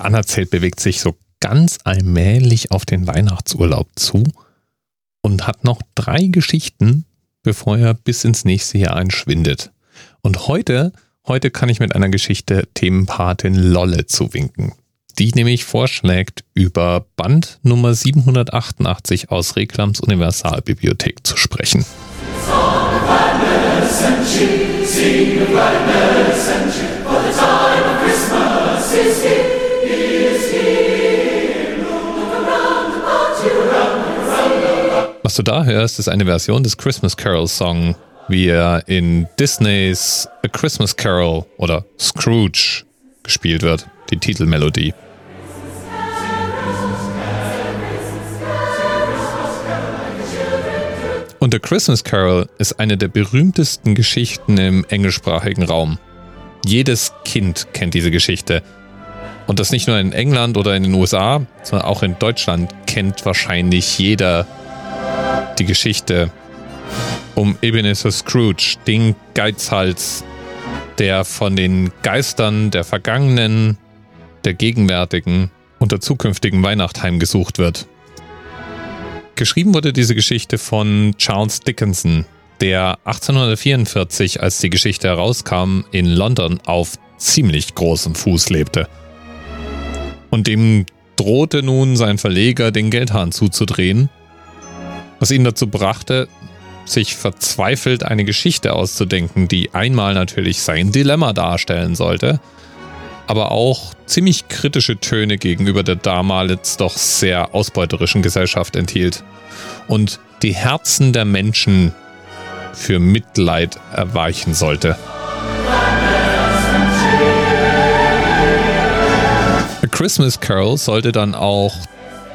Der Anerzählt bewegt sich so ganz allmählich auf den Weihnachtsurlaub zu und hat noch drei Geschichten, bevor er bis ins nächste Jahr einschwindet. Und heute, heute kann ich mit einer Geschichte Themenpatin Lolle zuwinken. Die nämlich vorschlägt, über Band Nummer 788 aus Reklams Universalbibliothek zu sprechen. Song Was du da hörst, ist eine Version des Christmas Carol Song, wie er in Disneys A Christmas Carol oder Scrooge gespielt wird, die Titelmelodie. Und The Christmas Carol ist eine der berühmtesten Geschichten im englischsprachigen Raum. Jedes Kind kennt diese Geschichte. Und das nicht nur in England oder in den USA, sondern auch in Deutschland kennt wahrscheinlich jeder die Geschichte um Ebenezer Scrooge, den Geizhals, der von den Geistern der vergangenen, der gegenwärtigen und der zukünftigen Weihnacht heimgesucht wird. Geschrieben wurde diese Geschichte von Charles Dickinson, der 1844, als die Geschichte herauskam, in London auf ziemlich großem Fuß lebte. Und dem drohte nun sein Verleger den Geldhahn zuzudrehen was ihn dazu brachte, sich verzweifelt eine Geschichte auszudenken, die einmal natürlich sein Dilemma darstellen sollte, aber auch ziemlich kritische Töne gegenüber der damals doch sehr ausbeuterischen Gesellschaft enthielt und die Herzen der Menschen für Mitleid erweichen sollte. A Christmas Carol sollte dann auch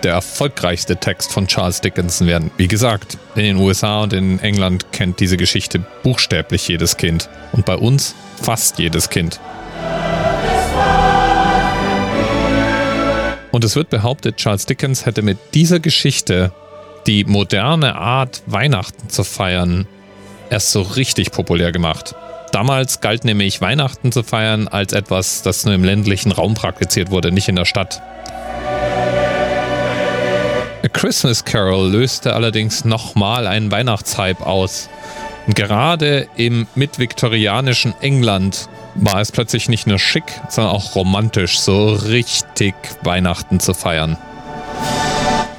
der erfolgreichste Text von Charles Dickinson werden. Wie gesagt, in den USA und in England kennt diese Geschichte buchstäblich jedes Kind. Und bei uns fast jedes Kind. Und es wird behauptet, Charles Dickens hätte mit dieser Geschichte die moderne Art, Weihnachten zu feiern, erst so richtig populär gemacht. Damals galt nämlich Weihnachten zu feiern als etwas, das nur im ländlichen Raum praktiziert wurde, nicht in der Stadt. Christmas Carol löste allerdings nochmal einen Weihnachtshype aus. Gerade im mitviktorianischen England war es plötzlich nicht nur schick, sondern auch romantisch, so richtig Weihnachten zu feiern.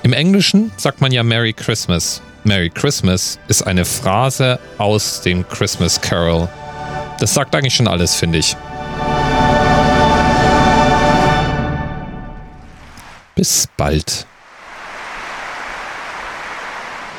Im Englischen sagt man ja Merry Christmas. Merry Christmas ist eine Phrase aus dem Christmas Carol. Das sagt eigentlich schon alles, finde ich. Bis bald.